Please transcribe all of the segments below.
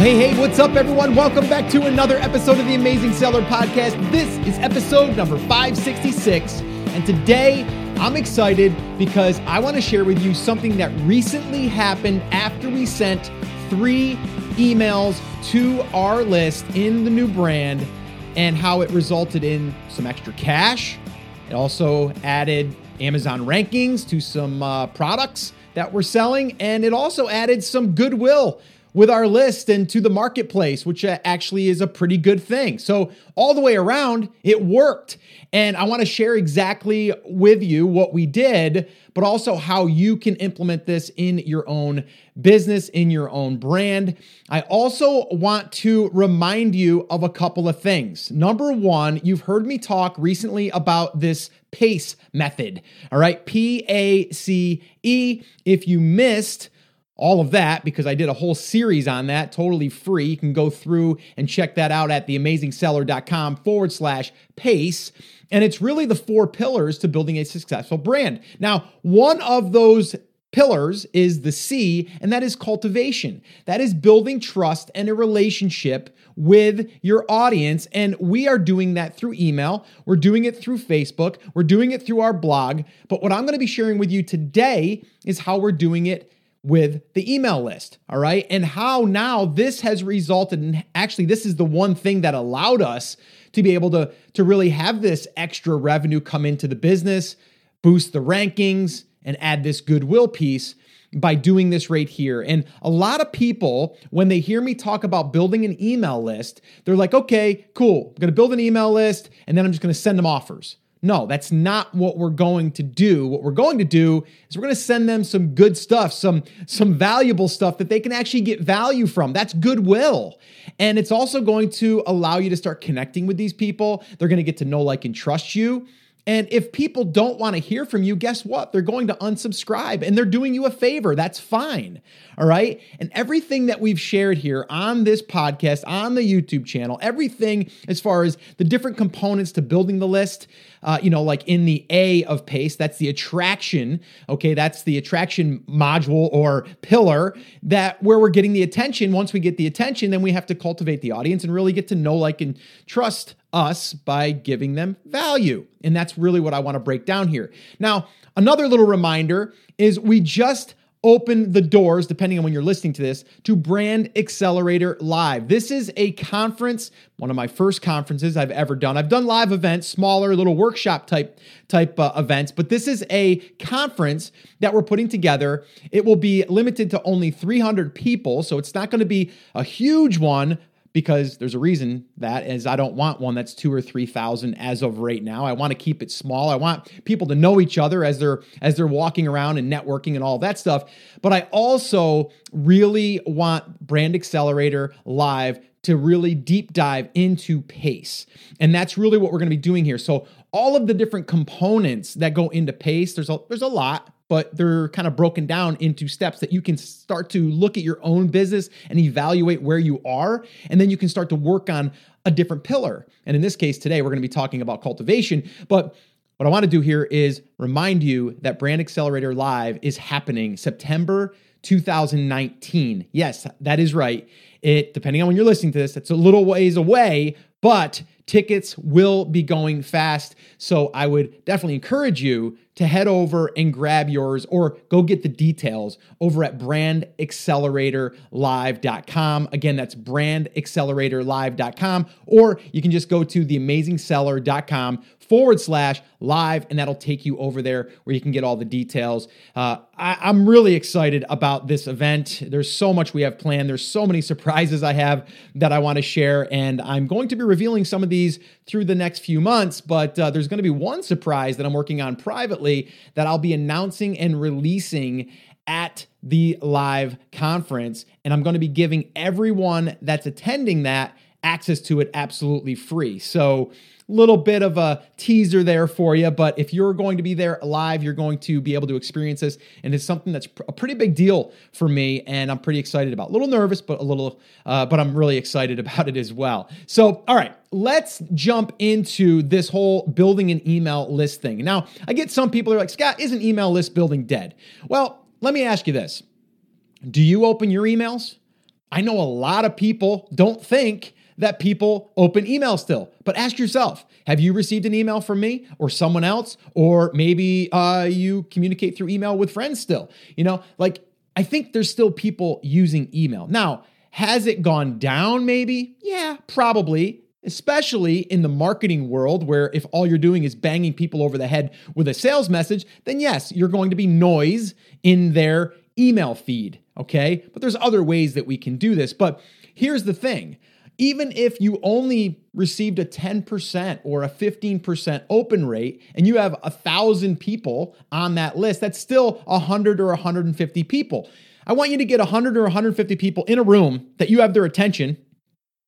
hey, hey, what's up, everyone? Welcome back to another episode of the Amazing Seller Podcast. This is episode number 566. And today I'm excited because I want to share with you something that recently happened after we sent three emails to our list in the new brand and how it resulted in some extra cash. It also added Amazon rankings to some uh, products that we're selling, and it also added some goodwill with our list and to the marketplace, which uh, actually is a pretty good thing. So, all the way around, it worked. And I want to share exactly with you what we did, but also how you can implement this in your own business, in your own brand. I also want to remind you of a couple of things. Number one, you've heard me talk recently about this PACE method. All right, P A C E. If you missed, all of that because I did a whole series on that totally free. You can go through and check that out at theamazingseller.com forward slash pace. And it's really the four pillars to building a successful brand. Now, one of those pillars is the C, and that is cultivation. That is building trust and a relationship with your audience. And we are doing that through email. We're doing it through Facebook. We're doing it through our blog. But what I'm going to be sharing with you today is how we're doing it with the email list. All right. And how now this has resulted in actually, this is the one thing that allowed us to be able to, to really have this extra revenue come into the business, boost the rankings, and add this goodwill piece by doing this right here. And a lot of people, when they hear me talk about building an email list, they're like, okay, cool, I'm gonna build an email list and then I'm just gonna send them offers. No, that's not what we're going to do. What we're going to do is we're going to send them some good stuff, some some valuable stuff that they can actually get value from. That's goodwill. And it's also going to allow you to start connecting with these people. They're going to get to know like and trust you. And if people don't want to hear from you, guess what? They're going to unsubscribe and they're doing you a favor. That's fine. All right. And everything that we've shared here on this podcast, on the YouTube channel, everything as far as the different components to building the list, uh, you know, like in the A of PACE, that's the attraction. Okay. That's the attraction module or pillar that where we're getting the attention. Once we get the attention, then we have to cultivate the audience and really get to know, like, and trust us by giving them value. And that's really what I want to break down here. Now, another little reminder is we just open the doors, depending on when you're listening to this, to Brand Accelerator Live. This is a conference, one of my first conferences I've ever done. I've done live events, smaller little workshop type type uh, events, but this is a conference that we're putting together. It will be limited to only 300 people, so it's not going to be a huge one, because there's a reason that is I don't want one that's two or three thousand as of right now. I want to keep it small. I want people to know each other as they're as they're walking around and networking and all that stuff. But I also really want Brand Accelerator Live to really deep dive into pace. And that's really what we're going to be doing here. So all of the different components that go into pace, there's a there's a lot, but they're kind of broken down into steps that you can start to look at your own business and evaluate where you are. And then you can start to work on a different pillar. And in this case, today, we're going to be talking about cultivation. But what I want to do here is remind you that Brand Accelerator Live is happening September 2019. Yes, that is right. It, depending on when you're listening to this, it's a little ways away, but tickets will be going fast. So I would definitely encourage you to head over and grab yours or go get the details over at brandacceleratorlive.com. Again, that's brandacceleratorlive.com, or you can just go to theamazingseller.com forward slash live, and that'll take you over there where you can get all the details. Uh, I, am really excited about this event. There's so much we have planned, there's so many surprises I have that I want to share, and I'm going to be revealing some of these through the next few months, but uh, there's going to be one surprise that I'm working on privately that I'll be announcing and releasing at the live conference. And I'm going to be giving everyone that's attending that access to it absolutely free. So, little bit of a teaser there for you. But if you're going to be there live, you're going to be able to experience this. And it's something that's a pretty big deal for me. And I'm pretty excited about. A little nervous, but a little, uh, but I'm really excited about it as well. So, all right, let's jump into this whole building an email list thing. Now, I get some people are like, Scott, isn't email list building dead? Well, let me ask you this Do you open your emails? I know a lot of people don't think that people open email still. But ask yourself have you received an email from me or someone else? Or maybe uh, you communicate through email with friends still. You know, like I think there's still people using email. Now, has it gone down maybe? Yeah, probably. Especially in the marketing world, where if all you're doing is banging people over the head with a sales message, then yes, you're going to be noise in their email feed. Okay. But there's other ways that we can do this. But here's the thing even if you only received a 10% or a 15% open rate and you have a thousand people on that list, that's still 100 or 150 people. I want you to get 100 or 150 people in a room that you have their attention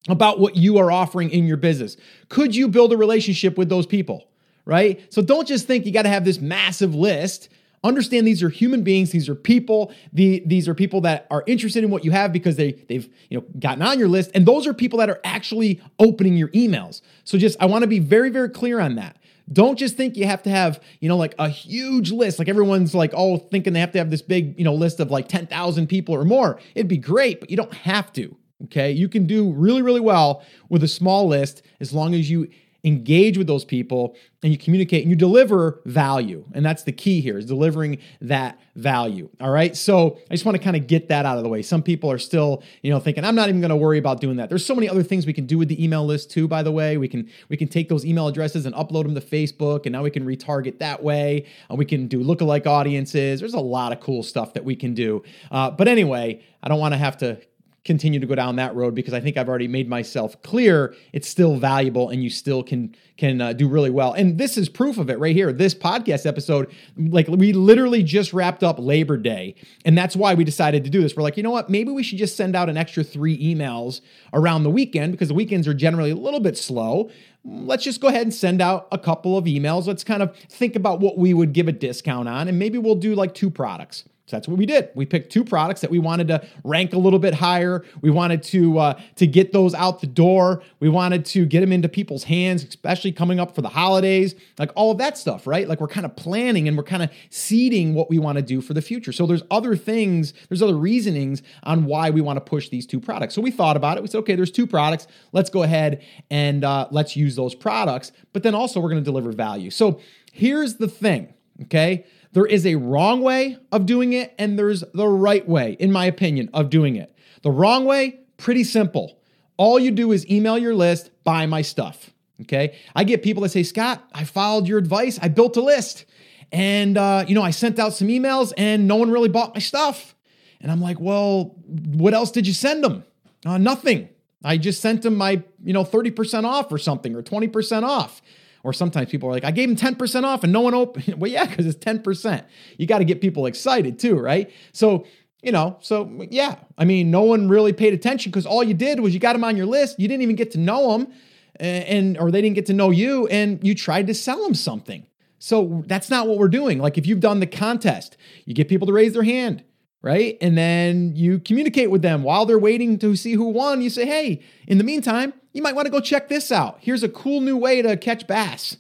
about what you are offering in your business. Could you build a relationship with those people? Right? So don't just think you got to have this massive list understand these are human beings these are people the, these are people that are interested in what you have because they they've you know gotten on your list and those are people that are actually opening your emails. So just i want to be very very clear on that. Don't just think you have to have you know like a huge list like everyone's like oh thinking they have to have this big you know list of like 10,000 people or more. It'd be great but you don't have to okay? You can do really really well with a small list as long as you engage with those people and you communicate and you deliver value. And that's the key here is delivering that value. All right. So I just want to kind of get that out of the way. Some people are still, you know, thinking I'm not even going to worry about doing that. There's so many other things we can do with the email list too, by the way. We can we can take those email addresses and upload them to Facebook and now we can retarget that way. And we can do lookalike audiences. There's a lot of cool stuff that we can do. Uh, but anyway, I don't want to have to continue to go down that road because I think I've already made myself clear it's still valuable and you still can can uh, do really well. And this is proof of it right here. This podcast episode, like we literally just wrapped up Labor Day, and that's why we decided to do this. We're like, you know what? Maybe we should just send out an extra three emails around the weekend because the weekends are generally a little bit slow. Let's just go ahead and send out a couple of emails. Let's kind of think about what we would give a discount on, and maybe we'll do like two products. So that's what we did. We picked two products that we wanted to rank a little bit higher. We wanted to uh, to get those out the door. We wanted to get them into people's hands, especially coming up for the holidays, like all of that stuff, right? Like we're kind of planning and we're kind of seeding what we want to do for the future. So there's other things, there's other reasonings on why we want to push these two products. So we thought about it. We said, okay, there's two products. Let's go ahead and uh, let's use those products. But then also we're going to deliver value. So here's the thing, okay? There is a wrong way of doing it, and there's the right way, in my opinion, of doing it. The wrong way, pretty simple. All you do is email your list, buy my stuff. Okay. I get people that say, Scott, I followed your advice. I built a list. And, uh, you know, I sent out some emails and no one really bought my stuff. And I'm like, well, what else did you send them? Uh, nothing. I just sent them my, you know, 30% off or something or 20% off. Or sometimes people are like, I gave them 10% off and no one opened. well, yeah, because it's 10%. You got to get people excited too, right? So, you know, so yeah, I mean, no one really paid attention because all you did was you got them on your list. You didn't even get to know them and, or they didn't get to know you and you tried to sell them something. So that's not what we're doing. Like if you've done the contest, you get people to raise their hand right? And then you communicate with them while they're waiting to see who won. You say, hey, in the meantime, you might want to go check this out. Here's a cool new way to catch bass.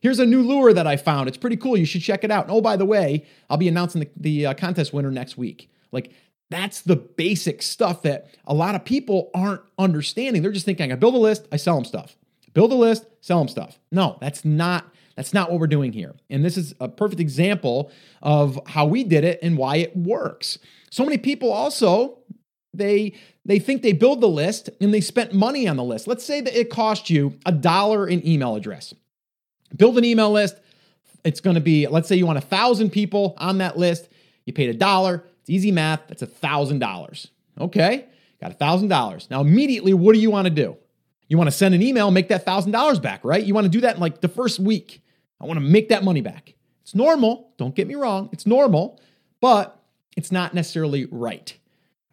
Here's a new lure that I found. It's pretty cool. You should check it out. And oh, by the way, I'll be announcing the, the uh, contest winner next week. Like, that's the basic stuff that a lot of people aren't understanding. They're just thinking, I build a list, I sell them stuff. Build a list, sell them stuff. No, that's not that's not what we're doing here. And this is a perfect example of how we did it and why it works. So many people also they they think they build the list and they spent money on the list. Let's say that it cost you a dollar in email address. Build an email list. It's going to be let's say you want a thousand people on that list. You paid a dollar. It's easy math. That's a thousand dollars. Okay, got a thousand dollars. Now immediately, what do you want to do? You want to send an email, make that thousand dollars back, right? You want to do that in like the first week. I want to make that money back. It's normal. Don't get me wrong. It's normal, but it's not necessarily right.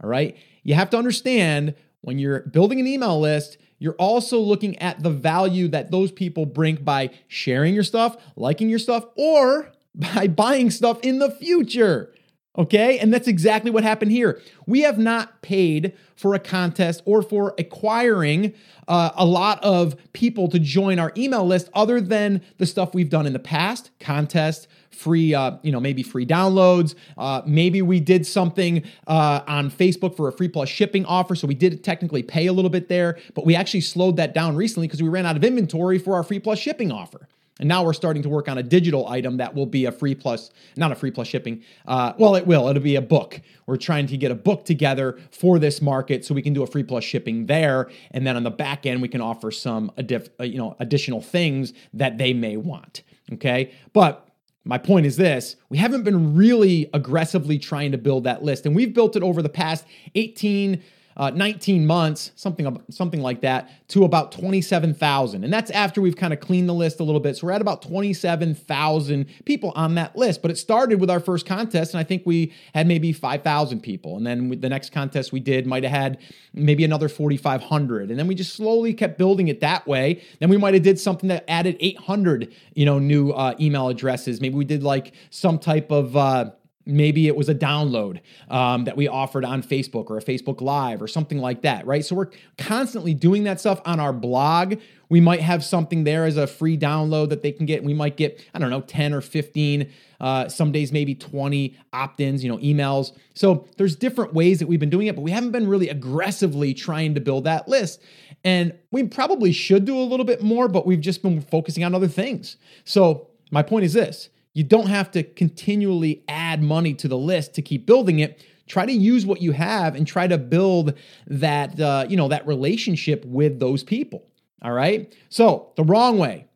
All right. You have to understand when you're building an email list, you're also looking at the value that those people bring by sharing your stuff, liking your stuff, or by buying stuff in the future. Okay. And that's exactly what happened here. We have not paid for a contest or for acquiring uh, a lot of people to join our email list other than the stuff we've done in the past contests, free, uh, you know, maybe free downloads. Uh, maybe we did something uh, on Facebook for a free plus shipping offer. So we did technically pay a little bit there, but we actually slowed that down recently because we ran out of inventory for our free plus shipping offer. And now we're starting to work on a digital item that will be a free plus, not a free plus shipping. Uh, well, it will. It'll be a book. We're trying to get a book together for this market so we can do a free plus shipping there, and then on the back end we can offer some, uh, you know, additional things that they may want. Okay, but my point is this we haven't been really aggressively trying to build that list, and we've built it over the past 18 uh, 19 months, something something like that, to about 27,000. And that's after we've kind of cleaned the list a little bit. So we're at about 27,000 people on that list. But it started with our first contest, and I think we had maybe 5,000 people. And then the next contest we did might have had maybe another 4,500. And then we just slowly kept building it that way. Then we might have did something that added 800, you know, new uh, email addresses. Maybe we did like some type of uh, Maybe it was a download um, that we offered on Facebook or a Facebook Live or something like that, right? So we're constantly doing that stuff on our blog. We might have something there as a free download that they can get. We might get, I don't know, 10 or 15, uh, some days maybe 20 opt ins, you know, emails. So there's different ways that we've been doing it, but we haven't been really aggressively trying to build that list. And we probably should do a little bit more, but we've just been focusing on other things. So my point is this you don't have to continually add money to the list to keep building it. Try to use what you have and try to build that uh, you know that relationship with those people. All right. So the wrong way,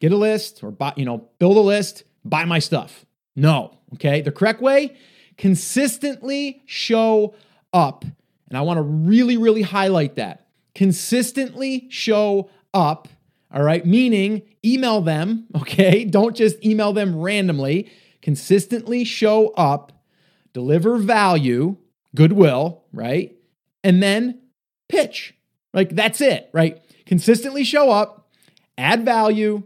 get a list or buy you know build a list, buy my stuff. No. Okay. The correct way, consistently show up, and I want to really really highlight that. Consistently show up all right. Meaning, email them, okay? Don't just email them randomly. Consistently show up, deliver value, goodwill, right? And then pitch. Like that's it, right? Consistently show up, add value,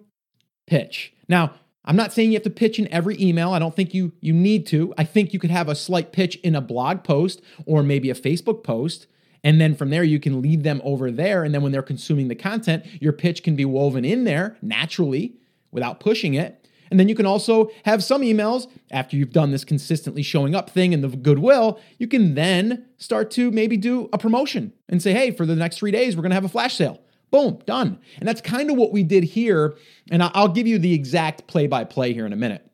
pitch. Now, I'm not saying you have to pitch in every email. I don't think you you need to. I think you could have a slight pitch in a blog post or maybe a Facebook post. And then from there, you can lead them over there. And then when they're consuming the content, your pitch can be woven in there naturally without pushing it. And then you can also have some emails after you've done this consistently showing up thing and the goodwill. You can then start to maybe do a promotion and say, hey, for the next three days, we're going to have a flash sale. Boom, done. And that's kind of what we did here. And I'll give you the exact play by play here in a minute.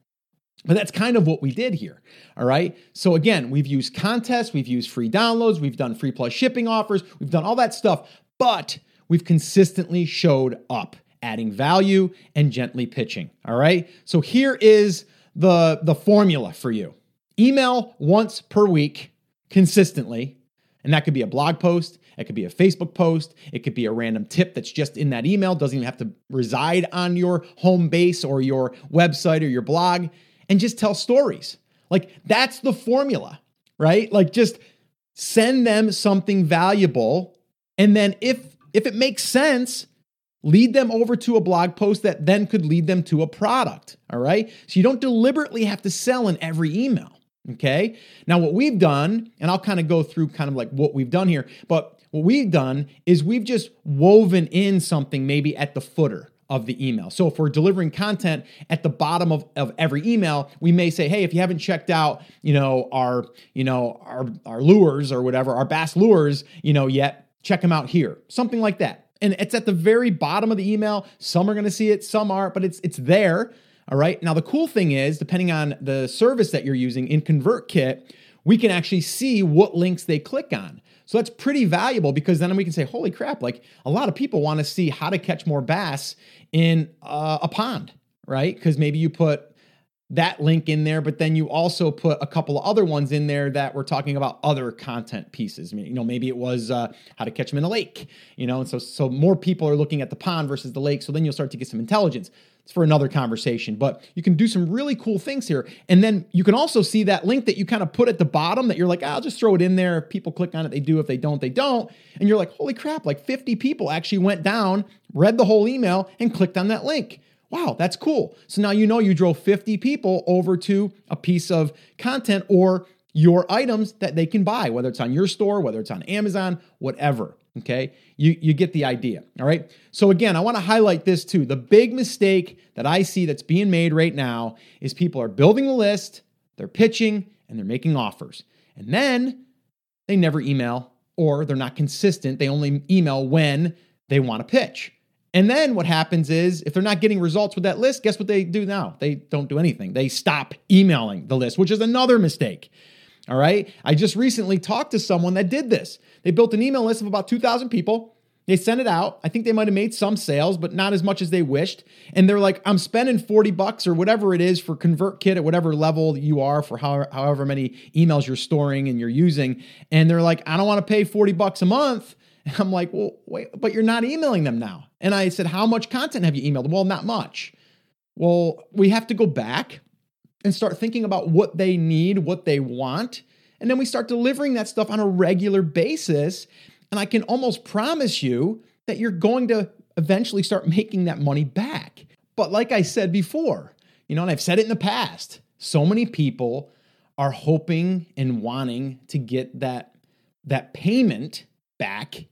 But that's kind of what we did here. All right. So again, we've used contests, we've used free downloads, we've done free plus shipping offers, we've done all that stuff, but we've consistently showed up, adding value and gently pitching. All right. So here is the, the formula for you email once per week consistently. And that could be a blog post, it could be a Facebook post, it could be a random tip that's just in that email, doesn't even have to reside on your home base or your website or your blog and just tell stories. Like that's the formula, right? Like just send them something valuable and then if if it makes sense, lead them over to a blog post that then could lead them to a product, all right? So you don't deliberately have to sell in every email, okay? Now what we've done, and I'll kind of go through kind of like what we've done here, but what we've done is we've just woven in something maybe at the footer of the email. So if we're delivering content at the bottom of, of every email, we may say, hey, if you haven't checked out, you know, our, you know, our, our lures or whatever, our bass lures, you know, yet, check them out here. Something like that. And it's at the very bottom of the email. Some are going to see it, some aren't, but it's it's there. All right. Now the cool thing is, depending on the service that you're using in ConvertKit, we can actually see what links they click on. So that's pretty valuable because then we can say, holy crap, like a lot of people want to see how to catch more bass in uh, a pond, right? Because maybe you put that link in there, but then you also put a couple of other ones in there that were talking about other content pieces. I mean, you know, maybe it was uh, how to catch them in a lake, you know, and so so more people are looking at the pond versus the lake. So then you'll start to get some intelligence. It's for another conversation, but you can do some really cool things here. And then you can also see that link that you kind of put at the bottom that you're like, ah, I'll just throw it in there. If people click on it, they do. If they don't, they don't. And you're like, holy crap, like 50 people actually went down, read the whole email, and clicked on that link. Wow, that's cool. So now you know you drove 50 people over to a piece of content or your items that they can buy, whether it's on your store, whether it's on Amazon, whatever. Okay. You, you get the idea. All right. So, again, I want to highlight this too. The big mistake that I see that's being made right now is people are building a list, they're pitching, and they're making offers. And then they never email or they're not consistent. They only email when they want to pitch. And then what happens is if they're not getting results with that list, guess what they do now? They don't do anything. They stop emailing the list, which is another mistake. All right. I just recently talked to someone that did this. They built an email list of about 2,000 people. They sent it out. I think they might have made some sales, but not as much as they wished. And they're like, I'm spending 40 bucks or whatever it is for ConvertKit at whatever level you are for however, however many emails you're storing and you're using. And they're like, I don't want to pay 40 bucks a month. And I'm like, well, wait, but you're not emailing them now. And I said, how much content have you emailed? Well, not much. Well, we have to go back and start thinking about what they need, what they want. And then we start delivering that stuff on a regular basis. And I can almost promise you that you're going to eventually start making that money back. But like I said before, you know, and I've said it in the past, so many people are hoping and wanting to get that that payment back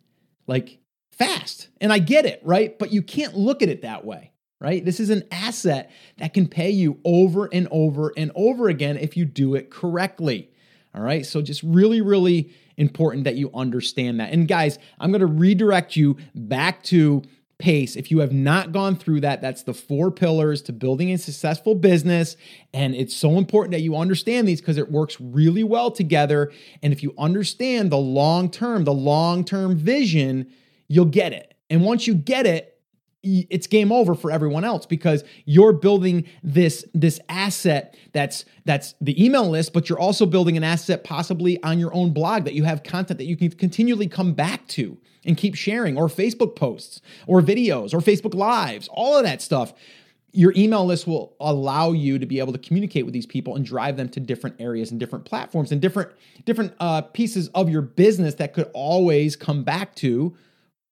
like fast. And I get it, right? But you can't look at it that way right? This is an asset that can pay you over and over and over again if you do it correctly. All right. So, just really, really important that you understand that. And, guys, I'm going to redirect you back to PACE. If you have not gone through that, that's the four pillars to building a successful business. And it's so important that you understand these because it works really well together. And if you understand the long term, the long term vision, you'll get it. And once you get it, it's game over for everyone else because you're building this this asset that's that's the email list but you're also building an asset possibly on your own blog that you have content that you can continually come back to and keep sharing or Facebook posts or videos or Facebook lives all of that stuff. Your email list will allow you to be able to communicate with these people and drive them to different areas and different platforms and different different uh, pieces of your business that could always come back to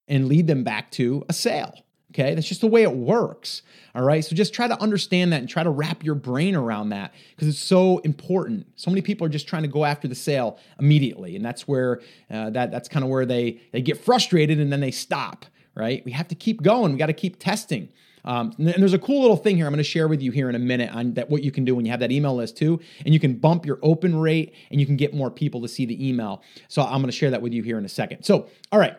and lead them back to a sale Okay, that's just the way it works. All right, so just try to understand that and try to wrap your brain around that because it's so important. So many people are just trying to go after the sale immediately, and that's where uh, that that's kind of where they they get frustrated and then they stop. Right, we have to keep going. We got to keep testing. Um, and there's a cool little thing here I'm going to share with you here in a minute on that what you can do when you have that email list too, and you can bump your open rate and you can get more people to see the email. So I'm going to share that with you here in a second. So, all right,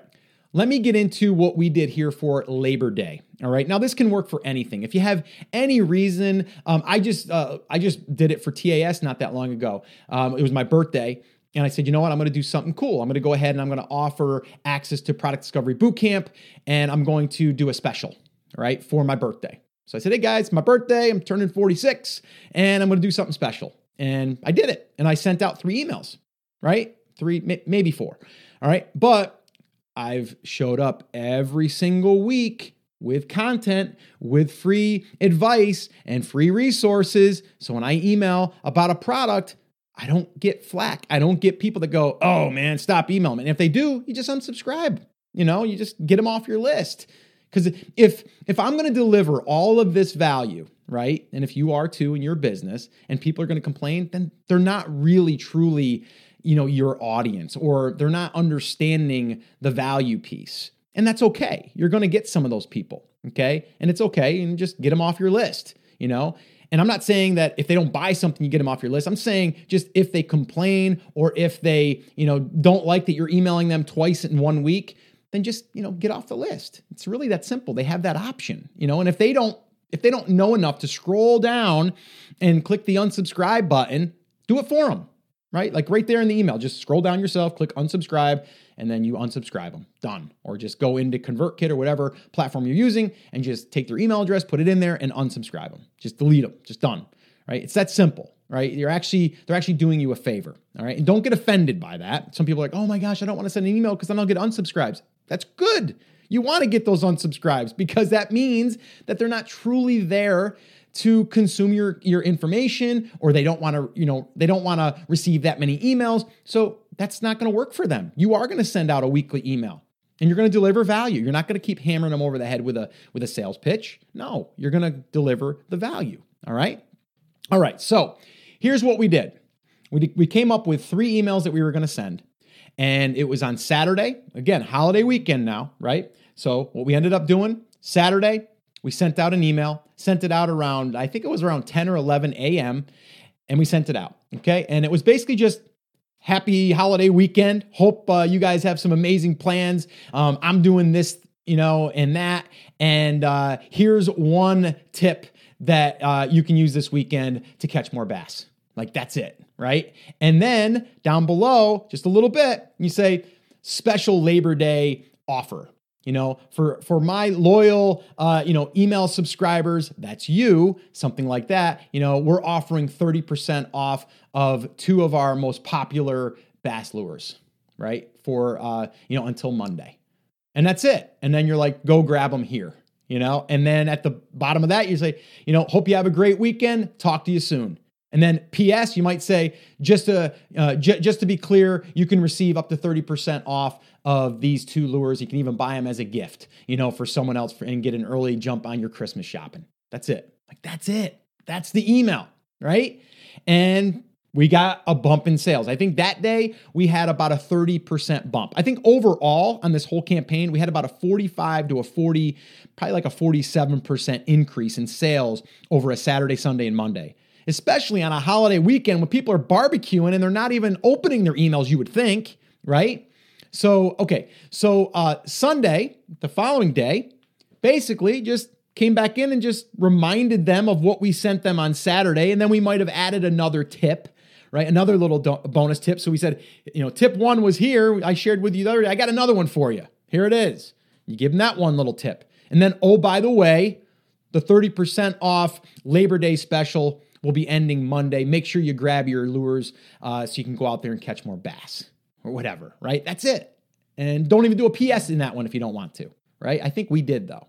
let me get into what we did here for Labor Day. All right. Now this can work for anything. If you have any reason, um, I just uh, I just did it for TAS not that long ago. Um, it was my birthday. And I said, you know what? I'm going to do something cool. I'm going to go ahead and I'm going to offer access to Product Discovery Bootcamp, and I'm going to do a special, right, for my birthday. So I said, hey guys, my birthday. I'm turning 46, and I'm going to do something special. And I did it. And I sent out three emails, right? Three, maybe four. All right. But I've showed up every single week with content, with free advice and free resources. So when I email about a product, I don't get flack. I don't get people that go, oh man, stop emailing me. And if they do, you just unsubscribe. You know, you just get them off your list. Because if if I'm going to deliver all of this value, right, and if you are too in your business, and people are going to complain, then they're not really truly you know your audience or they're not understanding the value piece. And that's okay. You're going to get some of those people okay? And it's okay and just get them off your list you know? And i'm not saying that if they don't buy something you get them off your list. I'm saying just if they complain or if they you know don't like that you're emailing them twice in one week then just you know get off the list. It's really that simple. They have that option you know? And if they don't if they don't know enough to scroll down and click the unsubscribe button do it for them right? Like right there in the email, just scroll down yourself, click unsubscribe, and then you unsubscribe them. Done. Or just go into ConvertKit or whatever platform you're using and just take their email address, put it in there, and unsubscribe them. Just delete them. Just done. Right? It's that simple. Right? You're actually they're actually doing you a favor. All right. And don't get offended by that. Some people are like, oh my gosh, I don't want to send an email because then I'll get unsubscribes. That's good. You want to get those unsubscribes because that means that they're not truly there to consume your your information or they don't want to you know they don't want to receive that many emails. So that's not going to work for them. You are going to send out a weekly email and you're going to deliver value. You're not going to keep hammering them over the head with a with a sales pitch. No you're going to deliver the value all right? All right so here's what we did. We, we came up with three emails that we were going to send. And it was on Saturday, again, holiday weekend now, right? So what we ended up doing Saturday, we sent out an email, sent it out around, I think it was around 10 or 11 a.m., and we sent it out. Okay. And it was basically just happy holiday weekend. Hope uh, you guys have some amazing plans. Um, I'm doing this, you know, and that. And uh, here's one tip that uh, you can use this weekend to catch more bass. Like that's it, right? And then down below, just a little bit, you say special Labor Day offer. You know, for for my loyal, uh, you know, email subscribers, that's you, something like that. You know, we're offering thirty percent off of two of our most popular bass lures, right? For uh, you know, until Monday, and that's it. And then you're like, go grab them here, you know. And then at the bottom of that, you say, you know, hope you have a great weekend. Talk to you soon. And then P.S. You might say just to uh, j- just to be clear, you can receive up to thirty percent off of these two lures. You can even buy them as a gift, you know, for someone else for, and get an early jump on your Christmas shopping. That's it. Like that's it. That's the email, right? And we got a bump in sales. I think that day we had about a 30% bump. I think overall on this whole campaign, we had about a 45 to a 40, probably like a 47% increase in sales over a Saturday, Sunday, and Monday especially on a holiday weekend when people are barbecuing and they're not even opening their emails, you would think, right? So, okay, so uh, Sunday, the following day, basically just came back in and just reminded them of what we sent them on Saturday. And then we might have added another tip, right? Another little do- bonus tip. So we said, you know, tip one was here. I shared with you the other day. I got another one for you. Here it is. You give them that one little tip. And then, oh, by the way, the 30% off Labor Day special will be ending Monday. Make sure you grab your lures uh, so you can go out there and catch more bass or whatever, right? That's it. And don't even do a PS in that one if you don't want to, right? I think we did though.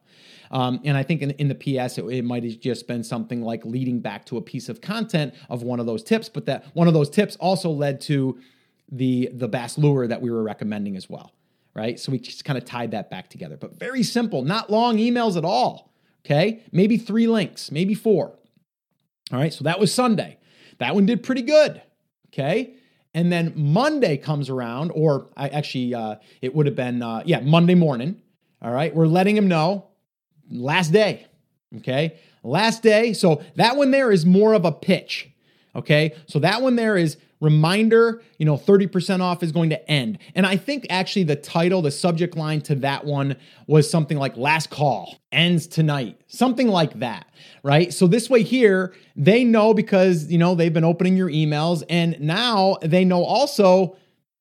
Um, and I think in, in the PS, it, it might have just been something like leading back to a piece of content of one of those tips, but that one of those tips also led to the the bass lure that we were recommending as well, right? So we just kind of tied that back together. But very simple, not long emails at all. Okay, maybe three links, maybe four. All right, so that was Sunday. That one did pretty good. Okay. And then Monday comes around, or I actually, uh, it would have been, uh, yeah, Monday morning. All right. We're letting him know last day. Okay. Last day. So that one there is more of a pitch. Okay. So that one there is reminder, you know, 30% off is going to end. And I think actually the title, the subject line to that one was something like last call ends tonight, something like that, right? So this way here, they know because, you know, they've been opening your emails and now they know also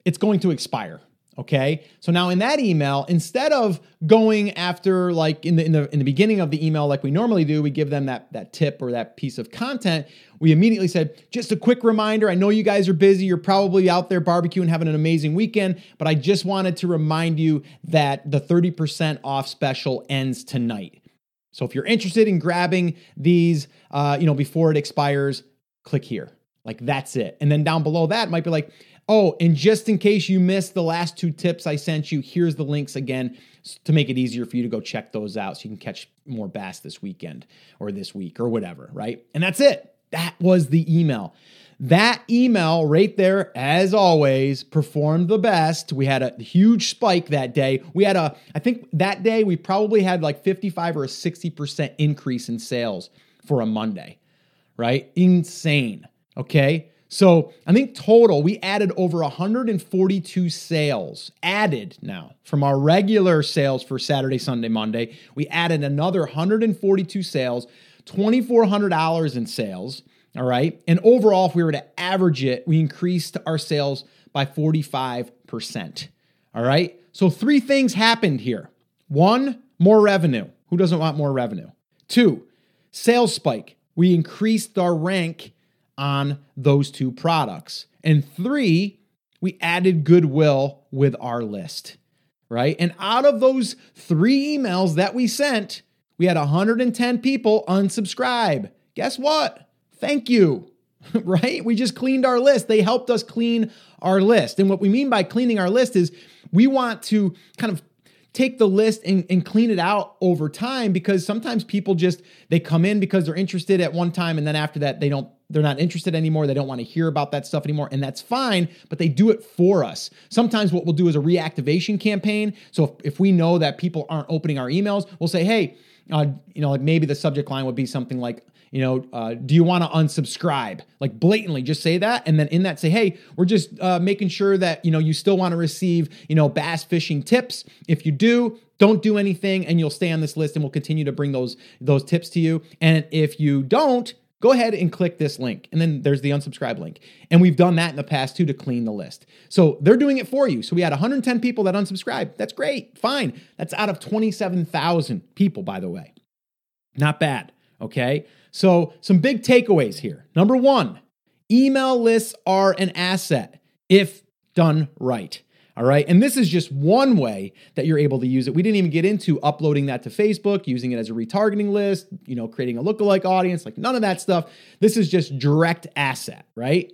it's going to expire. Okay. So now in that email, instead of going after like in the in the in the beginning of the email like we normally do, we give them that that tip or that piece of content. We immediately said, just a quick reminder. I know you guys are busy. You're probably out there barbecuing, having an amazing weekend, but I just wanted to remind you that the 30% off special ends tonight. So if you're interested in grabbing these, uh, you know, before it expires, click here. Like that's it. And then down below that might be like, Oh, and just in case you missed the last two tips I sent you, here's the links again to make it easier for you to go check those out so you can catch more bass this weekend or this week or whatever, right? And that's it. That was the email. That email right there, as always, performed the best. We had a huge spike that day. We had a, I think that day we probably had like 55 or a 60% increase in sales for a Monday, right? Insane. Okay. So I think total, we added over 142 sales added now from our regular sales for Saturday, Sunday, Monday. We added another 142 sales, $2,400 in sales. All right. And overall, if we were to average it, we increased our sales by 45%. All right. So three things happened here one, more revenue. Who doesn't want more revenue? Two, sales spike. We increased our rank on those two products. And three, we added goodwill with our list, right? And out of those three emails that we sent, we had 110 people unsubscribe. Guess what? Thank you, right? We just cleaned our list. They helped us clean our list. And what we mean by cleaning our list is we want to kind of take the list and, and clean it out over time because sometimes people just they come in because they're interested at one time and then after that they don't they're not interested anymore. They don't want to hear about that stuff anymore. And that's fine but they do it for us. Sometimes what we'll do is a reactivation campaign. So if, if we know that people aren't opening our emails we'll say hey uh, you know like maybe the subject line would be something like you know, uh, do you want to unsubscribe? Like blatantly, just say that, and then in that say, hey, we're just uh, making sure that you know you still want to receive you know bass fishing tips. If you do, don't do anything, and you'll stay on this list, and we'll continue to bring those those tips to you. And if you don't, go ahead and click this link. And then there's the unsubscribe link. And we've done that in the past too to clean the list. So they're doing it for you. So we had 110 people that unsubscribed. That's great. Fine. That's out of 27,000 people, by the way. Not bad. Okay. So, some big takeaways here. Number one, email lists are an asset if done right. All right. And this is just one way that you're able to use it. We didn't even get into uploading that to Facebook, using it as a retargeting list, you know, creating a lookalike audience, like none of that stuff. This is just direct asset, right?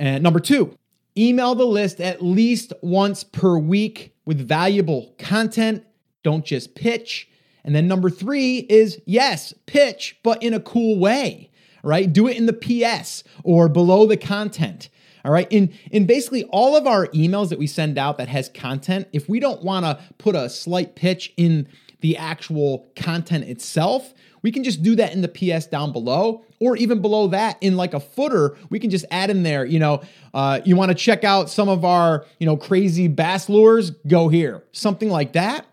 And number two, email the list at least once per week with valuable content. Don't just pitch. And then number three is yes, pitch, but in a cool way, right? Do it in the PS or below the content. All right. In in basically all of our emails that we send out that has content, if we don't want to put a slight pitch in the actual content itself, we can just do that in the PS down below, or even below that in like a footer, we can just add in there, you know, uh, you want to check out some of our, you know, crazy bass lures, go here, something like that.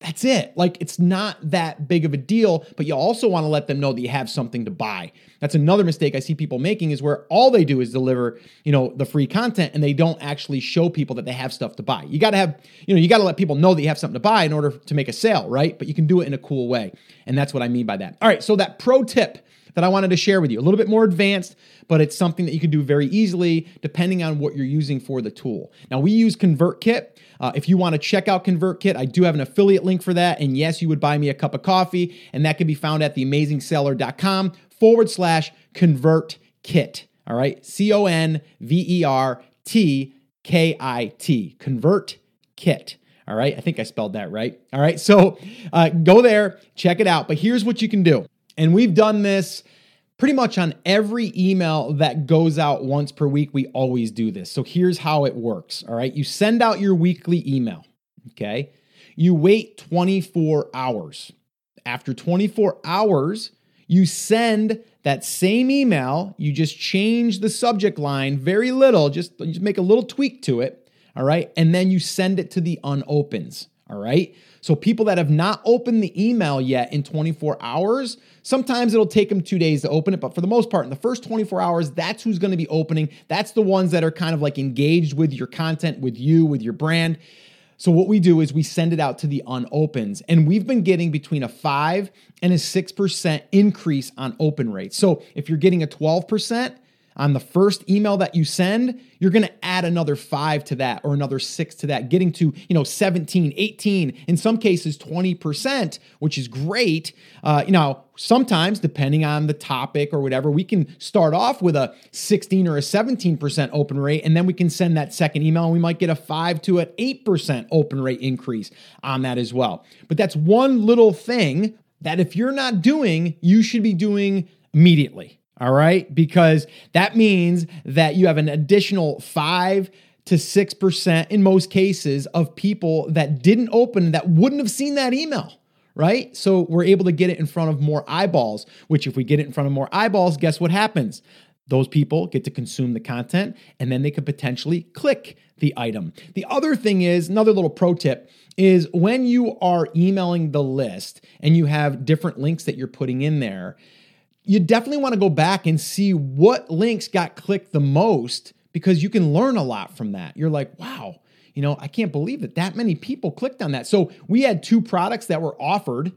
That's it. Like it's not that big of a deal, but you also want to let them know that you have something to buy. That's another mistake I see people making is where all they do is deliver, you know, the free content and they don't actually show people that they have stuff to buy. You got to have, you know, you got to let people know that you have something to buy in order to make a sale, right? But you can do it in a cool way. And that's what I mean by that. All right, so that pro tip that I wanted to share with you. A little bit more advanced, but it's something that you can do very easily depending on what you're using for the tool. Now, we use ConvertKit. Uh, if you want to check out ConvertKit, I do have an affiliate link for that. And yes, you would buy me a cup of coffee, and that can be found at theamazingseller.com forward slash ConvertKit. All right, C O N V E R T K I T, Convert Kit. All right, I think I spelled that right. All right, so uh, go there, check it out. But here's what you can do. And we've done this pretty much on every email that goes out once per week. We always do this. So here's how it works. All right. You send out your weekly email. Okay. You wait 24 hours. After 24 hours, you send that same email. You just change the subject line very little, just, just make a little tweak to it. All right. And then you send it to the unopens. All right. So, people that have not opened the email yet in 24 hours, sometimes it'll take them two days to open it. But for the most part, in the first 24 hours, that's who's going to be opening. That's the ones that are kind of like engaged with your content, with you, with your brand. So, what we do is we send it out to the unopens, and we've been getting between a 5 and a 6% increase on open rates. So, if you're getting a 12%, on the first email that you send, you're going to add another 5 to that or another 6 to that, getting to, you know, 17, 18, in some cases 20%, which is great. Uh, you know, sometimes depending on the topic or whatever, we can start off with a 16 or a 17% open rate and then we can send that second email and we might get a 5 to an 8% open rate increase on that as well. But that's one little thing that if you're not doing, you should be doing immediately. All right. Because that means that you have an additional five to 6% in most cases of people that didn't open that wouldn't have seen that email. Right. So we're able to get it in front of more eyeballs, which if we get it in front of more eyeballs, guess what happens? Those people get to consume the content and then they could potentially click the item. The other thing is another little pro tip is when you are emailing the list and you have different links that you're putting in there, you definitely want to go back and see what links got clicked the most because you can learn a lot from that. You're like, wow, you know, I can't believe that that many people clicked on that. So we had two products that were offered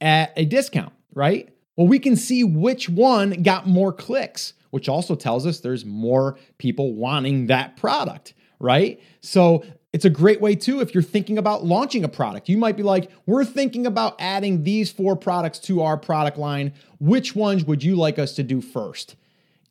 at a discount, right? Well, we can see which one got more clicks, which also tells us there's more people wanting that product, right? So it's a great way too if you're thinking about launching a product. You might be like, we're thinking about adding these four products to our product line. Which ones would you like us to do first?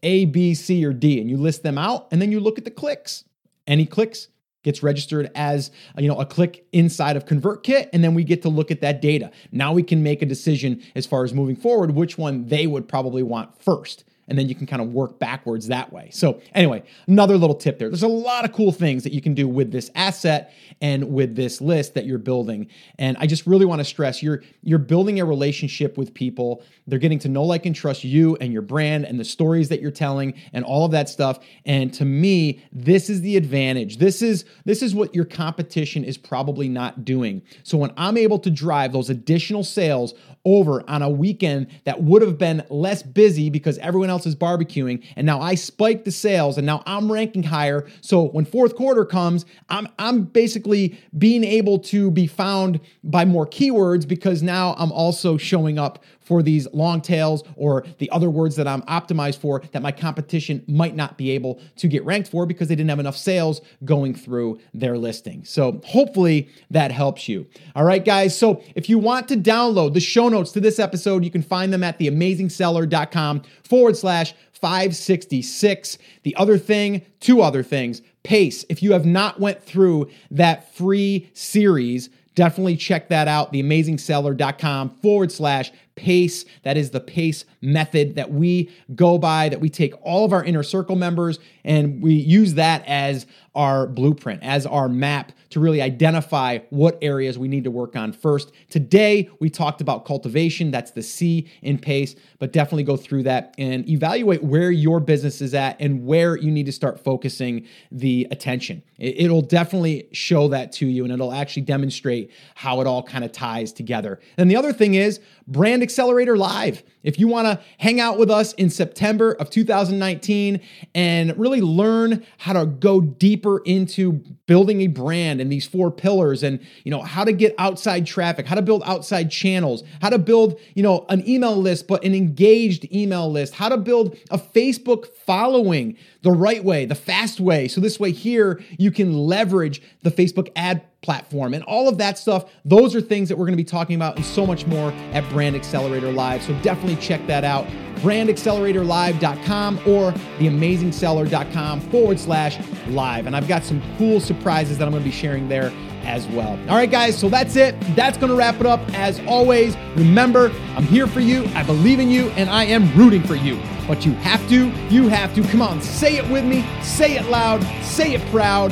A, B, C, or D. And you list them out and then you look at the clicks. Any clicks? gets registered as you know a click inside of ConvertKit and then we get to look at that data. Now we can make a decision as far as moving forward which one they would probably want first and then you can kind of work backwards that way. So, anyway, another little tip there. There's a lot of cool things that you can do with this asset and with this list that you're building. And I just really want to stress you're you're building a relationship with people. They're getting to know like and trust you and your brand and the stories that you're telling and all of that stuff. And to me, this is the advantage. This is this is what your competition is probably not doing. So when I'm able to drive those additional sales over on a weekend that would have been less busy because everyone else is barbecuing. And now I spike the sales and now I'm ranking higher. So when fourth quarter comes, I'm, I'm basically being able to be found by more keywords because now I'm also showing up for these long tails or the other words that I'm optimized for that my competition might not be able to get ranked for because they didn't have enough sales going through their listing. So hopefully that helps you. All right, guys. So if you want to download the show notes to this episode, you can find them at theamazingseller.com forward slash 566. The other thing, two other things. Pace. If you have not went through that free series, definitely check that out theamazingseller.com forward slash pace that is the pace method that we go by that we take all of our inner circle members and we use that as our blueprint as our map to really identify what areas we need to work on first. Today we talked about cultivation. That's the c in pace but definitely go through that and evaluate where your business is at and where you need to start focusing the attention. It'll definitely show that to you and it'll actually demonstrate how it all kind of ties together. And the other thing is brand Accelerator Live. If you want to hang out with us in September of 2019 and really learn how to go deeper into building a brand and these four pillars and you know how to get outside traffic, how to build outside channels, how to build, you know, an email list but an engaged email list, how to build a Facebook following the right way, the fast way. So this way here you can leverage the Facebook ad platform and all of that stuff. Those are things that we're going to be talking about and so much more at Brand Accelerator Live. So definitely check that out. BrandAcceleratorLive.com or TheAmazingSeller.com forward slash live. And I've got some cool surprises that I'm going to be sharing there as well. All right, guys, so that's it. That's going to wrap it up. As always, remember, I'm here for you, I believe in you, and I am rooting for you. But you have to, you have to. Come on, say it with me, say it loud, say it proud.